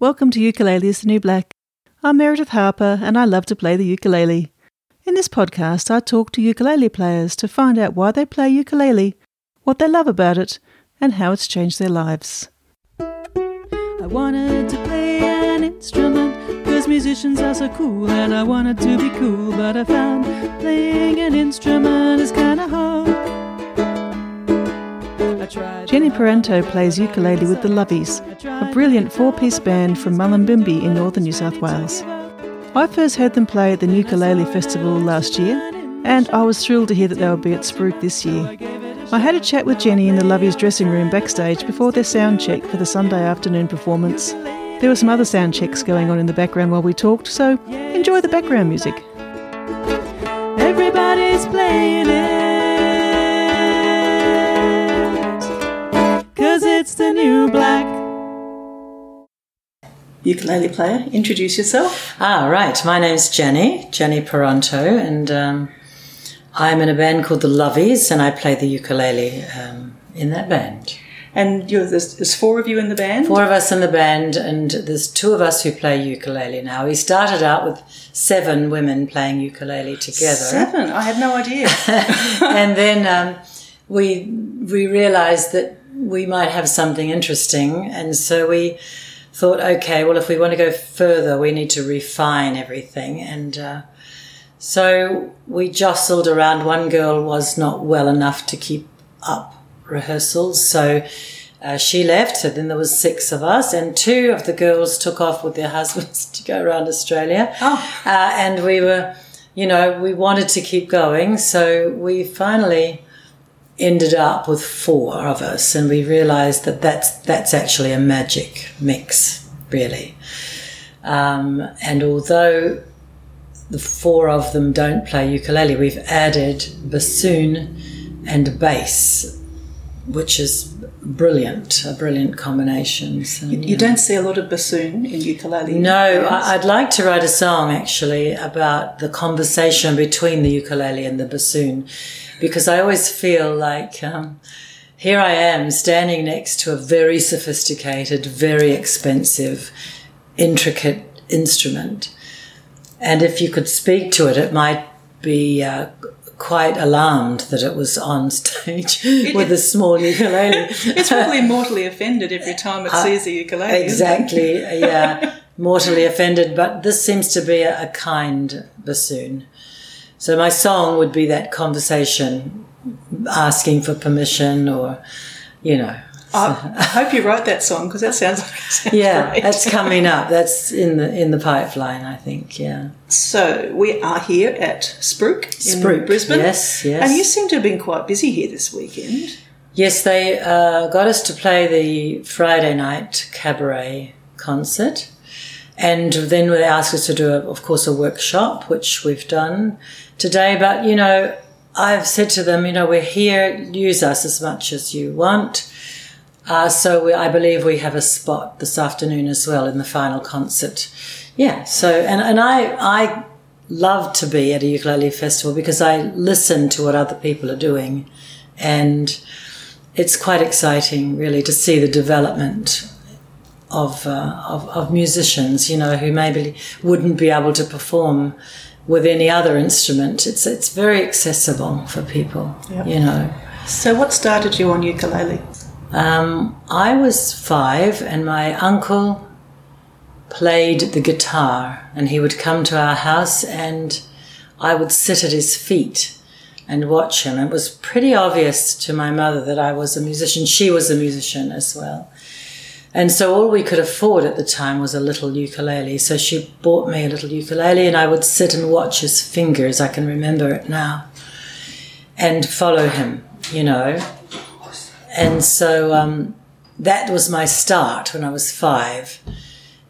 Welcome to Ukulele is the New Black. I'm Meredith Harper and I love to play the ukulele. In this podcast, I talk to ukulele players to find out why they play ukulele, what they love about it, and how it's changed their lives. I wanted to play an instrument because musicians are so cool and I wanted to be cool, but I found playing an instrument is kind of hard. Jenny Parento plays ukulele with the Lovies, a brilliant four piece band from Mullumbimby in northern New South Wales. I first heard them play at the Ukulele Festival last year, and I was thrilled to hear that they would be at Spruik this year. I had a chat with Jenny in the Lovies dressing room backstage before their sound check for the Sunday afternoon performance. There were some other sound checks going on in the background while we talked, so enjoy the background music. Everybody's playing it. The new black. Ukulele player, introduce yourself. Ah, right. My name's Jenny, Jenny Parenteau, and um, I'm in a band called the Lovies, and I play the ukulele um, in that band. And there's, there's, four of you in the band? Four of us in the band, and there's two of us who play ukulele now. We started out with seven women playing ukulele together. Seven? I had no idea. and then um, we we realized that we might have something interesting. And so we thought, okay, well, if we want to go further, we need to refine everything. And uh, so we jostled around. One girl was not well enough to keep up rehearsals. So uh, she left. So then there was six of us, and two of the girls took off with their husbands to go around Australia. Oh. Uh, and we were, you know, we wanted to keep going. So we finally ended up with four of us, and we realized that that's that's actually a magic mix, really. Um, and although the four of them don't play ukulele, we've added bassoon and bass, which is brilliant, a brilliant combination. So, you, you don't see a lot of bassoon in ukulele. No, I'd like to write a song actually about the conversation between the ukulele and the bassoon because I always feel like um, here I am standing next to a very sophisticated, very expensive, intricate instrument. And if you could speak to it, it might be uh, quite alarmed that it was on stage with a small ukulele. it's probably mortally offended every time it uh, sees a ukulele. Exactly, yeah, mortally offended. But this seems to be a, a kind bassoon. So my song would be that conversation, asking for permission or, you know. I, hope you write that song because that sounds sounds yeah, great. that's coming up. That's in the in the pipeline, I think. Yeah. So we are here at Spruik Spruik, Brisbane. Yes, yes. And you seem to have been quite busy here this weekend. Yes, they uh, got us to play the Friday night cabaret concert. And then they asked us to do, a, of course, a workshop, which we've done today. But, you know, I've said to them, you know, we're here, use us as much as you want. Uh, so we, I believe we have a spot this afternoon as well in the final concert. Yeah. So, and, and I, I love to be at a ukulele festival because I listen to what other people are doing. And it's quite exciting, really, to see the development of, uh, of, of musicians, you know, who maybe wouldn't be able to perform with any other instrument. It's it's very accessible for people, yep. you know. So, what started you on ukulele? Um, I was five, and my uncle played the guitar, and he would come to our house, and I would sit at his feet and watch him. It was pretty obvious to my mother that I was a musician. She was a musician as well. And so all we could afford at the time was a little ukulele. So she bought me a little ukulele and I would sit and watch his fingers. I can remember it now. And follow him, you know. And so um, that was my start when I was five.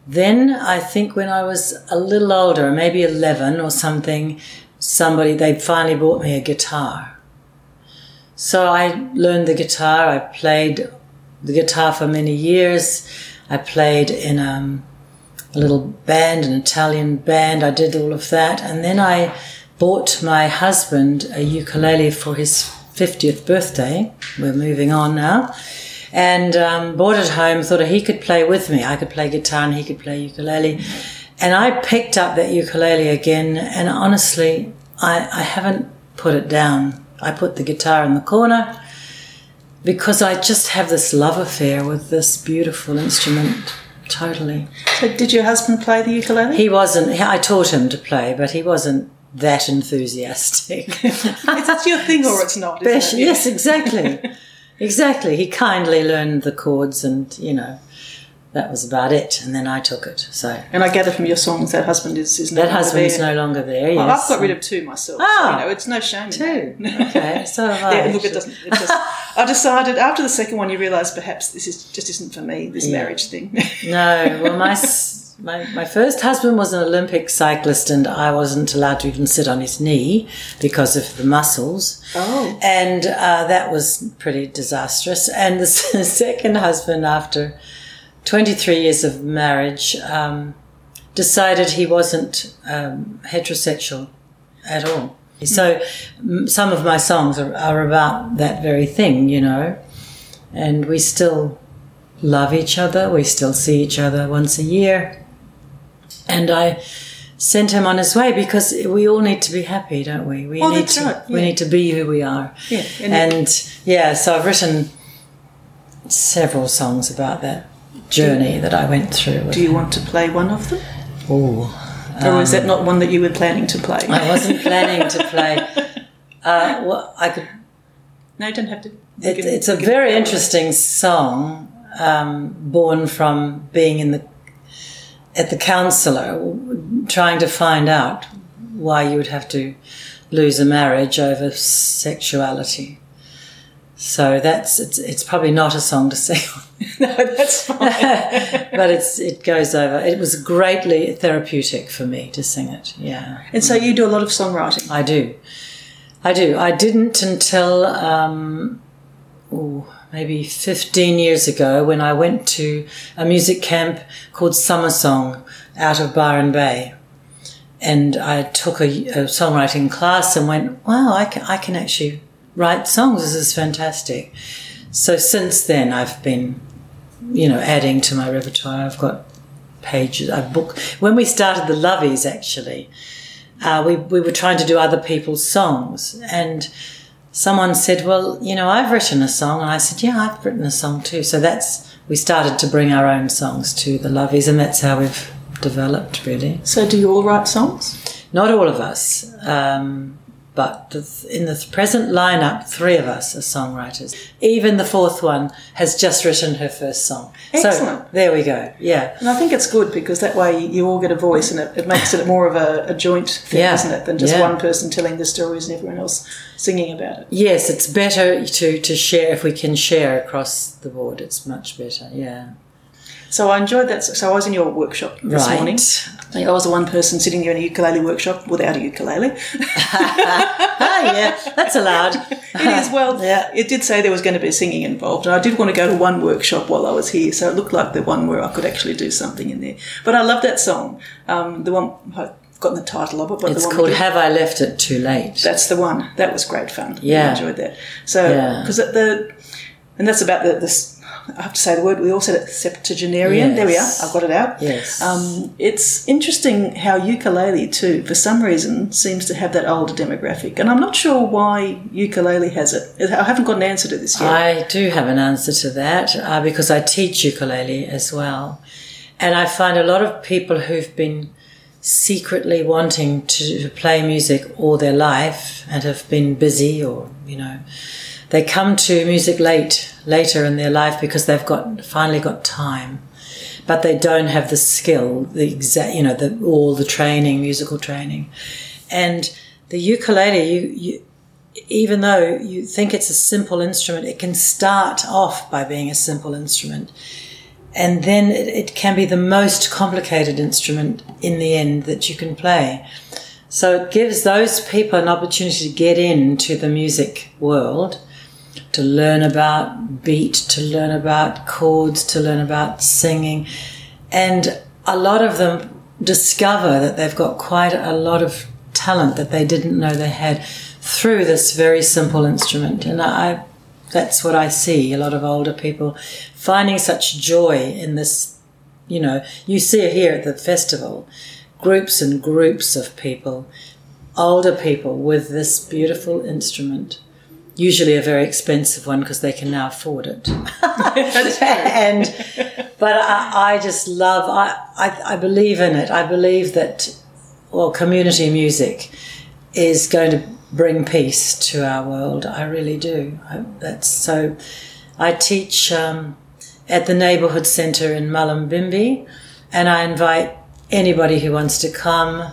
Then I think when I was a little older, maybe 11 or something, somebody, they finally bought me a guitar. So I learned the guitar. I played the guitar for many years. I played in um, a little band, an Italian band. I did all of that. And then I bought my husband a ukulele for his 50th birthday. We're moving on now. and um, brought it home. Thought he could play with me. I could play guitar and he could play ukulele. And I picked up that ukulele again, and honestly, I, I haven't put it down. I put the guitar in the corner because I just have this love affair with this beautiful instrument. Totally. So, did your husband play the ukulele? He wasn't. I taught him to play, but he wasn't that enthusiastic. Is that your thing or it's not? it? Yes, exactly, exactly. He kindly learned the chords, and you know, that was about it. And then I took it. So And I gather from your songs that husband is, is no that longer husband's there. no longer there. Yes, Well, I've got rid of two myself. so, Ah. you know, it's no shame. two. Okay, so have I. Yeah, look, it doesn't. It just, I decided after the second one, you realise perhaps this is just isn't for me. This marriage thing. No, well, my, my my first husband was an Olympic cyclist, and I wasn't allowed to even sit on his knee because of the muscles. Oh. and uh, that was pretty disastrous. And the second husband, after 23 years of marriage, um, decided he wasn't um, heterosexual at all. So some of my songs are, are about that very thing, you know, and we still love each other. We still see each other once a year. And I sent him on his way because we all need to be happy, don't we? We Oh, need to right, we need to be who we are. Yeah, and- And, yeah, so I've written several songs about that journey that I went through. Do you want to play one of them, Ooh. or is that not one that you were planning to play? I wasn't planning to play. Uh, well, I could no, you don't have to. It, can- it's a very interesting song, um, born from being in the at the counselor, trying to find out why you would have to lose a marriage over sexuality. So that's it's, it's probably not a song to sing, no, that's fine. but it's it goes over. It was greatly therapeutic for me to sing it. Yeah. and so you do a lot of songwriting. I do. I do. I didn't until um, ooh, maybe 15 years ago when I went to a music camp called Summer Song out of Byron Bay. And I took a, a songwriting class and went, wow, I can, I can actually write songs. This is fantastic. So since then, I've been, you know, adding to my repertoire. I've got pages. I book. When we started the Lovies, actually, uh, we, we were trying to do other people's songs. And someone said, Well, you know, I've written a song. And I said, Yeah, I've written a song too. So that's, we started to bring our own songs to the Lovies, and that's how we've developed, really. So do you all write songs? Not all of us, um, but in the present lineup, three of us are songwriters. Even the fourth one has just written her first song. So Excellent. there we go. Yeah. And I think it's good because that way you all get a voice and it, it makes it more of a, a joint thing, Yeah. isn't it, than just Yeah. one person telling the stories and everyone else singing about it. Yes, it's better to, to share if we can share across the board. It's much better. Yeah. So I enjoyed that. So I was in your workshop this Right. morning. I was the one person sitting there in a ukulele workshop without a ukulele. ah, yeah, that's allowed. It is well. Yeah. It did say there was going to be singing involved, and I did want to go to one workshop while I was here, so it looked like the one where I could actually do something in there. But I love that song. Um, the one I've forgotten the title of it, but It's the one called Have I Left It Too Late? That's the one. That was great fun. Yeah. I enjoyed that. So Yeah. because the and that's about the this. I have to say the word. We all said it septuagenarian. There we are. I've got it out. Yes. Um, it's interesting how ukulele too, for some reason, seems to have that older demographic, and I'm not sure why ukulele has it. I haven't got an answer to this yet. I do have an answer to that uh, because I teach ukulele as well. And I find a lot of people who've been secretly wanting to play music all their life and have been busy or, you know, they come to music late, later in their life because they've got finally got time. But they don't have the skill, the exact, you know, the, all the training, musical training. And the ukulele, you, you, even though you think it's a simple instrument, it can start off by being a simple instrument. And then it, it can be the most complicated instrument in the end that you can play. So it gives those people an opportunity to get into the music world, to learn about beat, to learn about chords, to learn about singing. And a lot of them discover that they've got quite a lot of talent that they didn't know they had through this very simple instrument. And I, That's what I see. A lot of older people finding such joy in this. You know, you see it here at the festival, groups and groups of people, older people with this beautiful instrument usually a very expensive one because they can now afford it. and but I, I, just love. I, I I believe in it. I believe that well, community music is going to bring peace to our world. I really do. I, that's so. I teach um, at the neighbourhood centre in Mullumbimby, and I invite anybody who wants to come.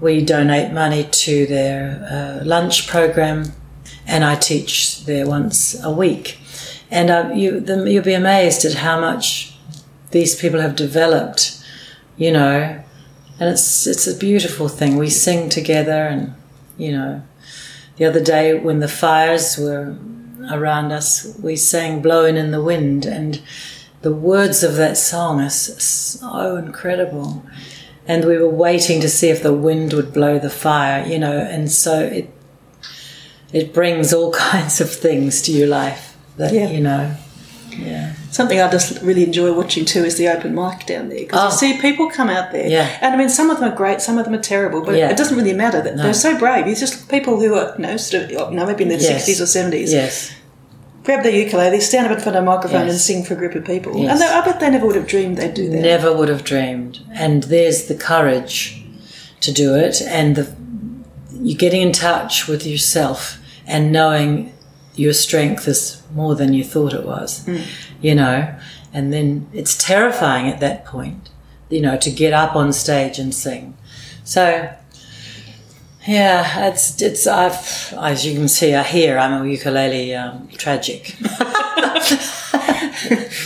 We donate money to their uh, lunch program and I teach there once a week. And uh, you, the, you'll be amazed at how much these people have developed, you know. And it's it's a beautiful thing. We sing together, and you know, the other day when the fires were around us, we sang "Blowing in the Wind," and the words of that song are so incredible. And we were waiting to see if the wind would blow the fire, you know, and so it it brings all kinds of things to your life that yeah. you know. Yeah. Something I just really enjoy watching too is the open mic down there because oh. you see people come out there, yeah. and I mean some of them are great, some of them are terrible, but yeah. it doesn't really matter. That no. They're so brave. It's just people who are you know sort of oh, you know maybe in their sixties yes. or seventies. Yes. Grab their ukulele, stand up in front of a microphone yes. and sing for a group of people. Yes. And they, I bet they never would have dreamed they'd do that. Never would have dreamed. And there's the courage to do it, and the you're getting in touch with yourself and knowing your strength is more than you thought it was, mm. you know, and then it's terrifying at that point, you know, to get up on stage and sing. So, yeah, it's it's I've as you can see, I hear I'm a ukulele um, tragic.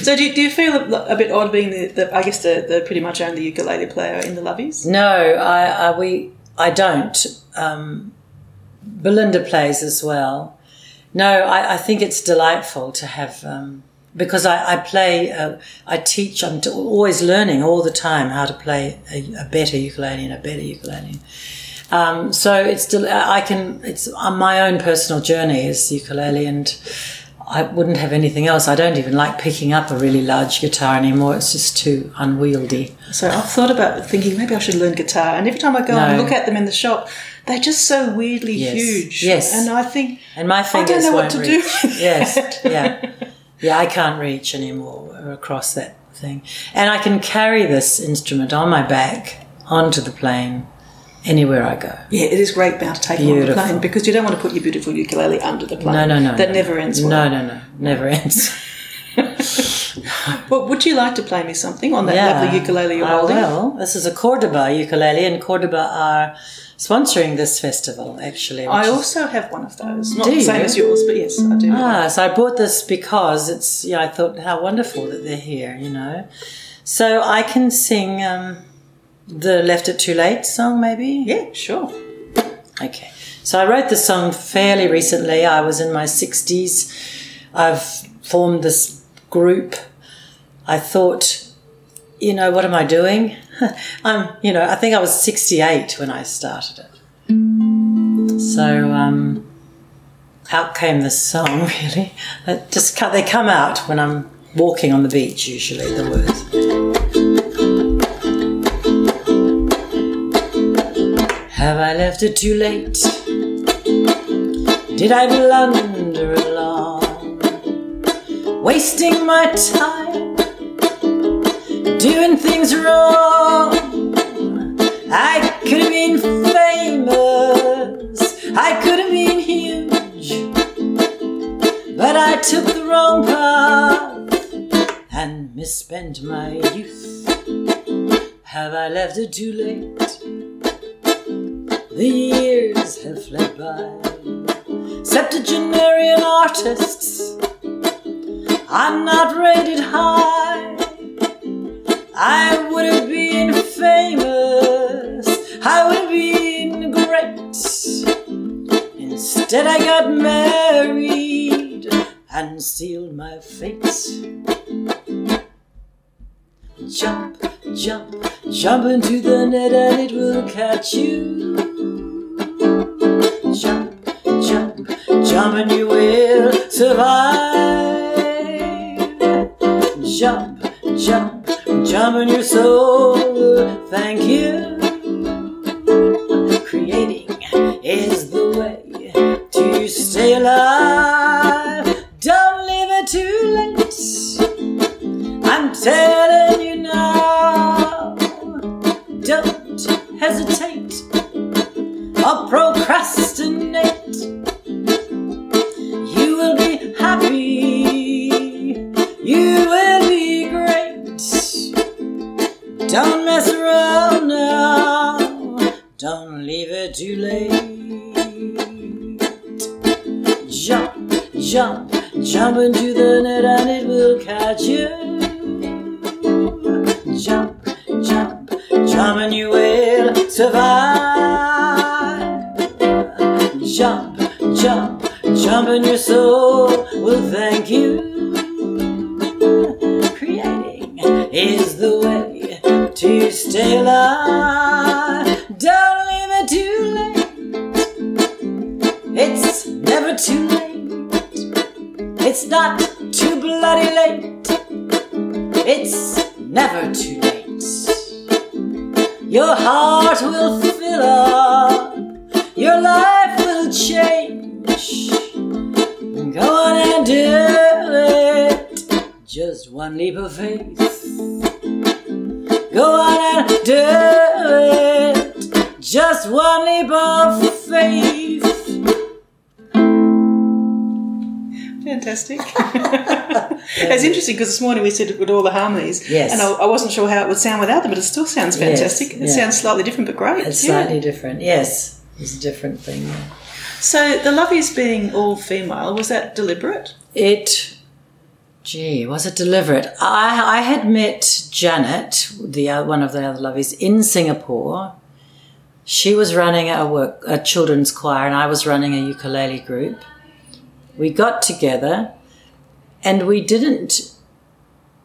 so do, do you feel a, a bit odd being the, the, I guess the, the pretty much only ukulele player in the Lovies? No, I, I we I don't. Um, Belinda plays as well. No, I, I think it's delightful to have um, because I, I play, uh, I teach. I'm always learning all the time how to play a, a better ukulele and a better ukulele. Um, so it's I can. It's on my own personal journey is ukulele, and I wouldn't have anything else. I don't even like picking up a really large guitar anymore. It's just too unwieldy. So I've thought about thinking maybe I should learn guitar, and every time I go no. and look at them in the shop, they're just so weirdly yes. huge. Yes. And I think and my fingers I don't know what to reach. do. yes. Yeah. Yeah, I can't reach anymore across that thing. And I can carry this instrument on my back onto the plane anywhere I go. Yeah, it is great about taking on the plane because you don't want to put your beautiful ukulele under the plane. No, no, no. That no. never ends well. No, no, no. Never ends. well, would you like to play me something on that yeah, lovely ukulele you're holding? Well, this is a Cordoba ukulele, and Cordoba are sponsoring this festival, actually. I also have one of those. Not the same as yours, but yes, I do. Ah, so I bought this because it's, yeah, I thought how wonderful that they're here, you know. So I can sing um, the Left It Too Late song, maybe? Yeah, sure. Okay. So I wrote the song fairly recently. I was in my 60s. I've formed this group. I thought, you know, what am I doing? I'm, you know, I think I was 68 when I started it. So, um, out came this song, really. It just they come out when I'm walking on the beach, usually, the words. Have I left it too late? Did I blunder along? Wasting my time doing things wrong. I could have been famous, I could have been huge, but I took the wrong path and misspent my youth. Have I left it too late? The years have fled by. Septuagenarian artists, I'm not rated high. I would have been famous, I would have been great. Instead, I got married and sealed my fate. Jump, jump, jump into the net and it will catch you. Jump, jump, jump and you will survive. Jump, jump, jump in your soul. will Thank you. Creating is the way to stay alive. Don't leave it too late. I'm telling It's never too late. It's not too bloody late. It's never too late. Your heart will fill up. Your life will change. Go on and do it. Just one leap of faith. Go on and do it. Just one leap of Fantastic. it's interesting because this morning we said it with all the harmonies, Yes. and I, I wasn't sure how it would sound without them, but it still sounds Yes, fantastic. It yeah. sounds slightly different, but great. It's Yeah. slightly different. Yes, it's a different thing. yeah. So the Loveys being all female was that deliberate? It, gee, was it deliberate? I, I had met Janet, the uh, one of the other Loveys, in Singapore. She was running a work a children's choir, and I was running a ukulele group. We got together, and we didn't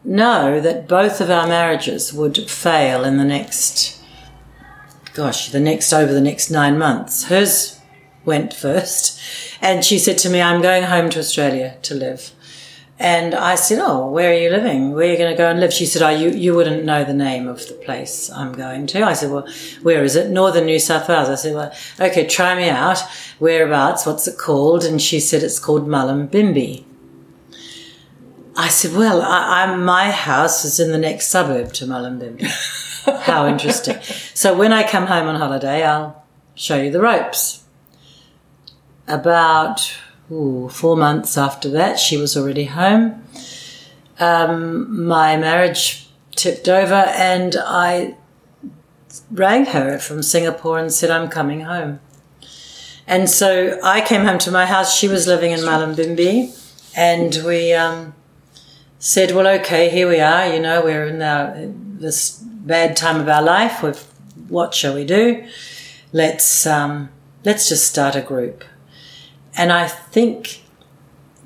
know that both of our marriages would fail in the next, gosh, the next over the next nine months. Hers went first, and she said to me, "I'm going home to Australia to live." And I said, "Oh, where are you living? Where are you going to go and live?" She said, "Oh, you you wouldn't know the name of the place I'm going to." I said, "Well, where is it? Northern New South Wales." I said, "Well, okay, try me out. Whereabouts? What's it called?" And she said, "It's called Mullumbimby." I said, "Well, I, I'm my house is in the next suburb to Mullumbimby." How interesting! So when I come home on holiday, I'll show you the ropes. About ooh, four months after that, she was already home. Um, my marriage tipped over, and I rang her from Singapore and said, I'm coming home. And so I came home to my house. She was living in Mullumbimby, and we um, said, Well, okay, here we are. You know, we're in our, this bad time of our life. We've, what shall we do? Let's, um, let's just start a group. And I think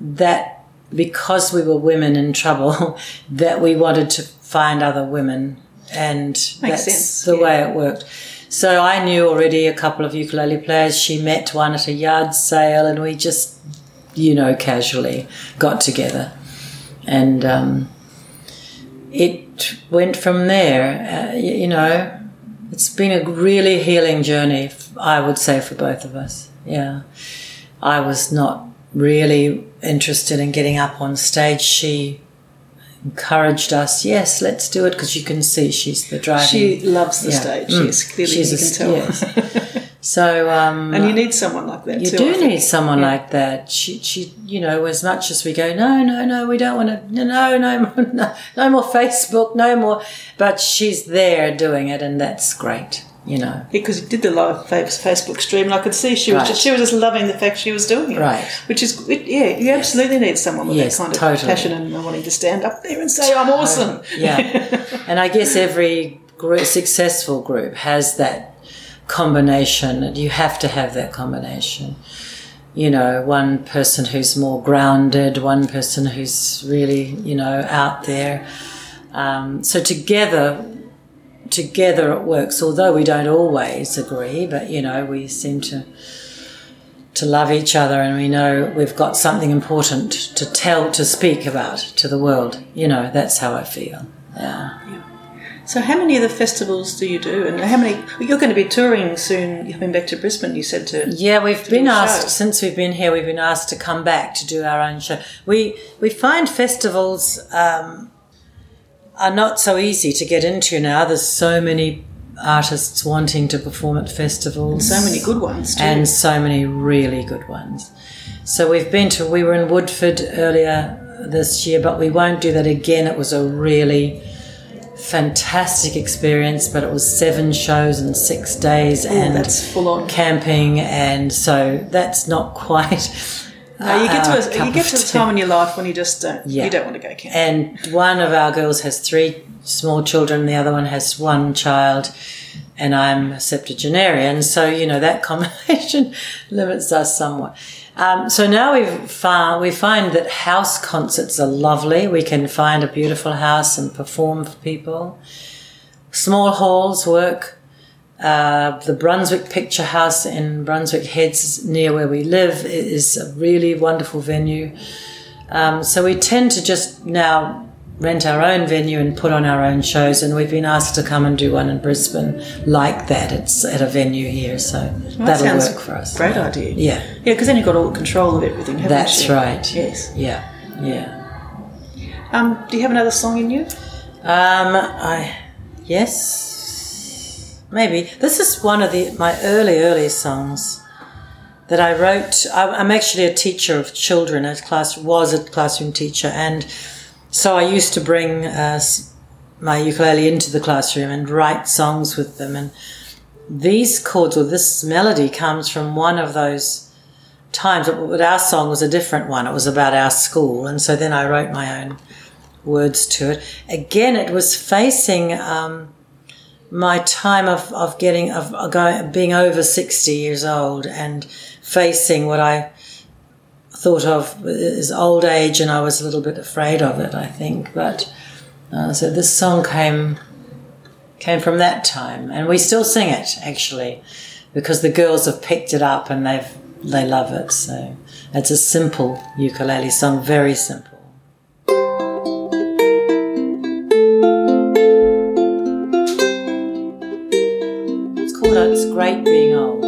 that because we were women in trouble, that we wanted to find other women, and that's sense, the yeah. way it worked. So I knew already a couple of ukulele players. She met one at a yard sale, and we just, you know, casually got together, and um, it went from there. Uh, you know, it's been a really healing journey, I would say, for both of us. Yeah. I was not really interested in getting up on stage. She encouraged us, yes, let's do it, because you can see she's the driving. She loves the Yeah. stage. Mm. Yes, clearly She's you a can tell. so, um, and you need someone like that you too. Do need someone Yeah. like that. She, she, you know, as much as we go, no, no, no, we don't want to, no, no, no, no, no more Facebook, no more. But she's there doing it, and that's great. You know, because you did the live Facebook stream, and I could see she was Right. just she was just loving the fact she was doing it. Right. Which is it, yeah, you absolutely need someone with Yes, that kind of totally. passion and wanting to stand up there and say I'm awesome. Yeah. and I guess every group, successful group has that combination, and you have to have that combination. You know, one person who's more grounded, one person who's really, you know, out there. Um, so together, together it works. Although we don't always agree, but you know, we seem to to love each other and we know we've got something important to tell, to speak about to the world. You know, that's how I feel. Yeah. So, how many of the festivals do you do, and how many? You're going to be touring soon. You've been back to Brisbane. You said to. Yeah, we've to been asked show. since we've been here. We've been asked to come back to do our own show. We we find festivals um, are not so easy to get into now. There's so many artists wanting to perform at festivals. So many good ones too. and so many really good ones. So we've been to, we were in Woodford earlier this year, but we won't do that again. It was a really fantastic experience, but it was seven shows in six days and Oh, that's full on. camping, and so that's not quite. No, you get to our a, you get to the time in your life when you just don't. Yeah. You don't want to go camping. And one of our girls has three small children, the other one has one child, and I'm a septuagenarian. So, you know, that combination limits us somewhat. Um, so now we've found, we find that house concerts are lovely. We can find a beautiful house and perform for people. Small halls work. Uh, the Brunswick Picture House in Brunswick Heads, near where we live, is a really wonderful venue. Um, so we tend to just now rent our own venue and put on our own shows, and we've been asked to come and do one in Brisbane like that. It's at a venue here, so that that'll sounds work for us. Great idea. Yeah, Yeah, because then you've got all the control of everything, haven't that's you? right. Yes. Yeah, yeah. Um, do you have another song in you? Um, I yes, maybe this is one of the my early early songs that I wrote. I, I'm actually a teacher of children. A class was a classroom teacher, and so I used to bring uh, my ukulele into the classroom and write songs with them. And these chords or this melody comes from one of those times. But our song was a different one. It was about our school, and so then I wrote my own words to it. Again, it was facing um, my time of, of getting of going being over sixty years old and facing what I thought of as old age, and I was a little bit afraid of it. I think, but uh, so this song came came from that time, and we still sing it actually because the girls have picked it up and they've they love it. So it's a simple ukulele song, very simple. Great Being Old.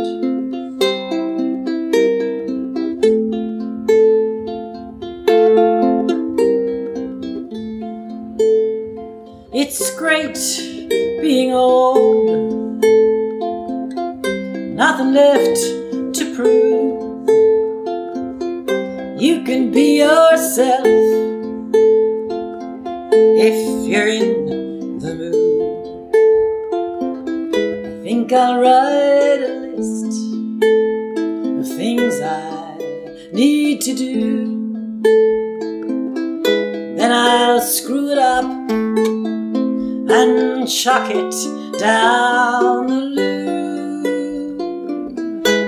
Down the loo.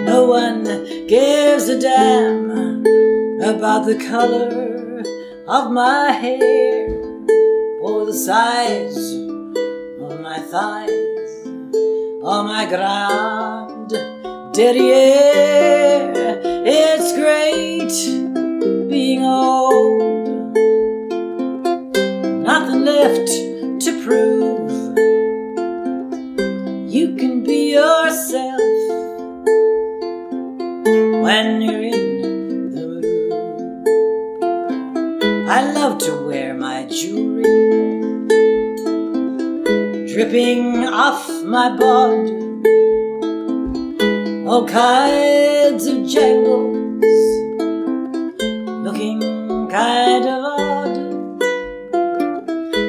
No one gives a damn about the color of my hair or the size of my thighs or my ground derriere. It's great being old nothing left to prove. You can be yourself when you're in the mood. I love to wear my jewelry dripping off my bod. All kinds of jangles looking kind of odd.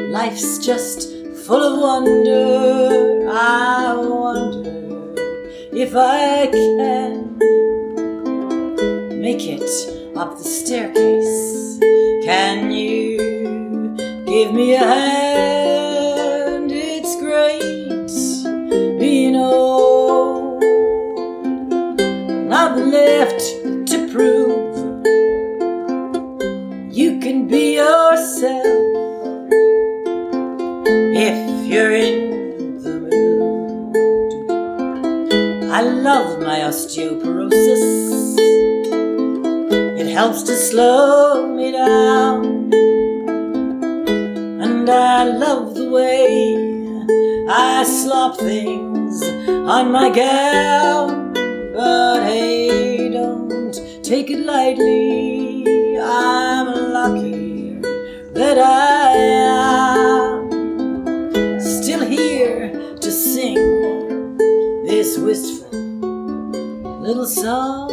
Life's just full of wonder. I wonder if I can make it up the staircase. Can you give me a hand? Love my osteoporosis. It helps to slow me down. And I love the way I slop things on my gown. But hey, don't take it lightly. I'm lucky that I little song.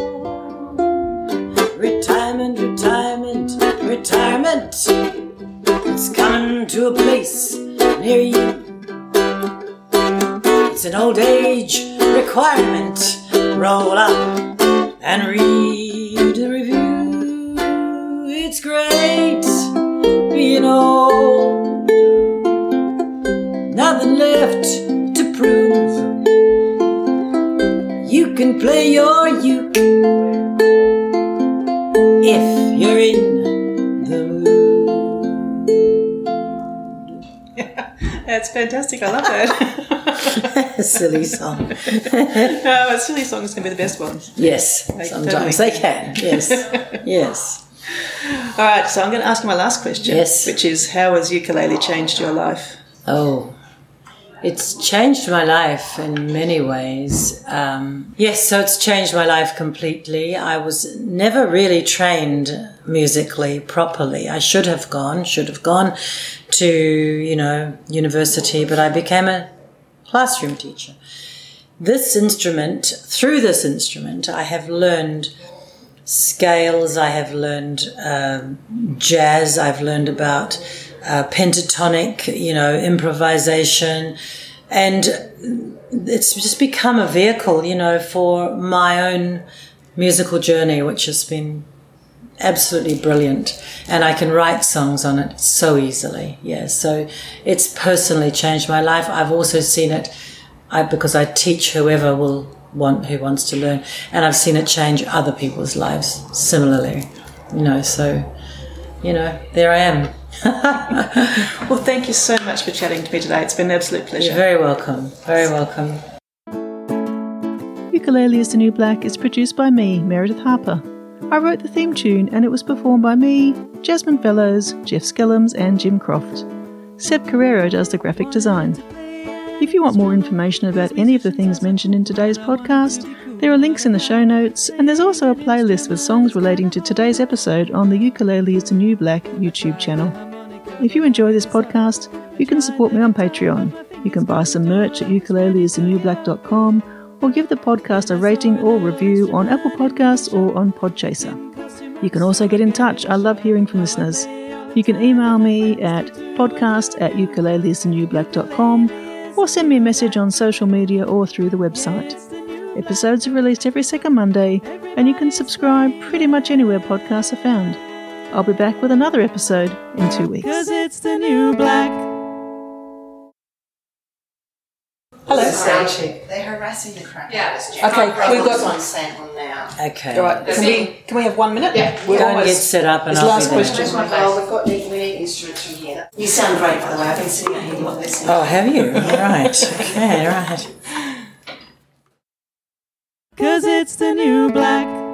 Retirement, retirement, retirement. It's coming to a place near you. It's an old age requirement. Roll up and read a review. It's great being old. Nothing left can play your uke if you're in the mood. That's fantastic. I love that. Silly song. no, a silly songs can be the best ones. Yes, They sometimes totally they can. Yes, yes. All right, so I'm going to ask you my last question. Yes. Which is, how has ukulele changed your life? Oh, it's changed my life in many ways. Um, yes, so it's changed my life completely. I was never really trained musically properly. I should have gone, should have gone to, you know, university, but I became a classroom teacher. This instrument, through this instrument, I have learned scales, I have learned um, jazz, I've learned about uh, pentatonic, you know, improvisation, and it's just become a vehicle, you know, for my own musical journey, which has been absolutely brilliant. And I can write songs on it so easily. Yeah, so it's personally changed my life. I've also seen it I, because I teach whoever will want who wants to learn, and I've seen it change other people's lives similarly. You know, so you know, there I am. Well, thank you so much for chatting to me today. It's been an absolute pleasure. You're very welcome. Very welcome. Ukulele is the New Black is produced by me, Meredith Harper. I wrote the theme tune and it was performed by me, Jasmine Fellows, Jeff Skellums, and Jim Croft. Seb Carrero does the graphic design. If you want more information about any of the things mentioned in today's podcast, there are links in the show notes, and there's also a playlist with songs relating to today's episode on the Ukulele is the New Black YouTube channel. If you enjoy this podcast, you can support me on Patreon. You can buy some merch at ukuleleisthenewblack.com or give the podcast a rating or review on Apple Podcasts or on Podchaser. You can also get in touch. I love hearing from listeners. You can email me at podcast at ukuleleisthenewblack.com or send me a message on social media or through the website. Episodes are released every second Monday, and you can subscribe pretty much anywhere podcasts are found. I'll be back with another episode in two weeks. Cause it's the new black. Hello. Sound check. They're harassing the crap Yeah. out of us. Okay, I've we've got- one sample now. Okay. All right, can we, can we have one minute? Yeah. We're Go and almost- get set up and It's I'll be last there. question. Where's my oh, we've got we need instruments from here. You sound great, by the way. I've been sitting out here not listening. Oh, have you? All right. Okay, all right. Cause it's the new black.